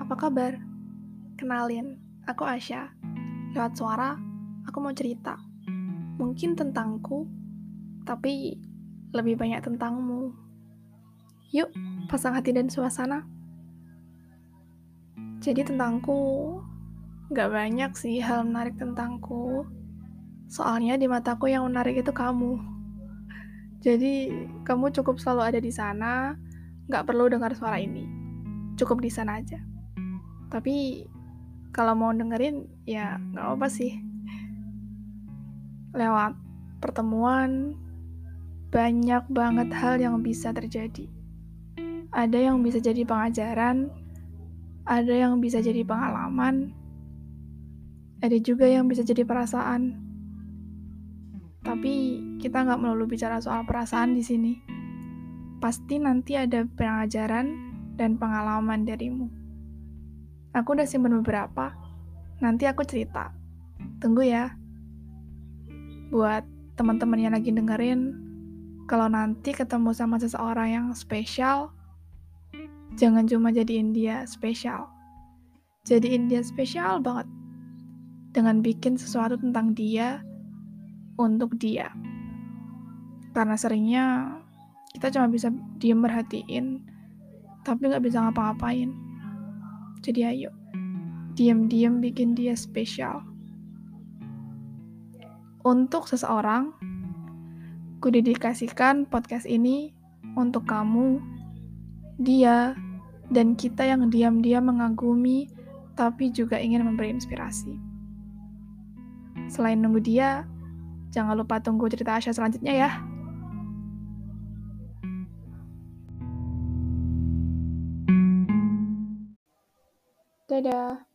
apa kabar? Kenalin, aku Asya. Lewat suara, aku mau cerita. Mungkin tentangku, tapi lebih banyak tentangmu. Yuk, pasang hati dan suasana. Jadi tentangku, gak banyak sih hal menarik tentangku. Soalnya di mataku yang menarik itu kamu. Jadi, kamu cukup selalu ada di sana, gak perlu dengar suara ini. Cukup di sana aja. Tapi kalau mau dengerin ya nggak apa sih. Lewat pertemuan banyak banget hal yang bisa terjadi. Ada yang bisa jadi pengajaran, ada yang bisa jadi pengalaman, ada juga yang bisa jadi perasaan. Tapi kita nggak melulu bicara soal perasaan di sini. Pasti nanti ada pengajaran dan pengalaman darimu. Aku udah simpen beberapa. Nanti aku cerita. Tunggu ya. Buat teman-teman yang lagi dengerin, kalau nanti ketemu sama seseorang yang spesial, jangan cuma jadiin dia spesial. Jadiin dia spesial banget. Dengan bikin sesuatu tentang dia untuk dia. Karena seringnya kita cuma bisa diem merhatiin, tapi nggak bisa ngapa-ngapain. Jadi ayo, diam-diam bikin dia spesial. Untuk seseorang, ku dedikasikan podcast ini untuk kamu, dia, dan kita yang diam-diam mengagumi tapi juga ingin memberi inspirasi. Selain nunggu dia, jangan lupa tunggu cerita Asya selanjutnya ya. Dadah.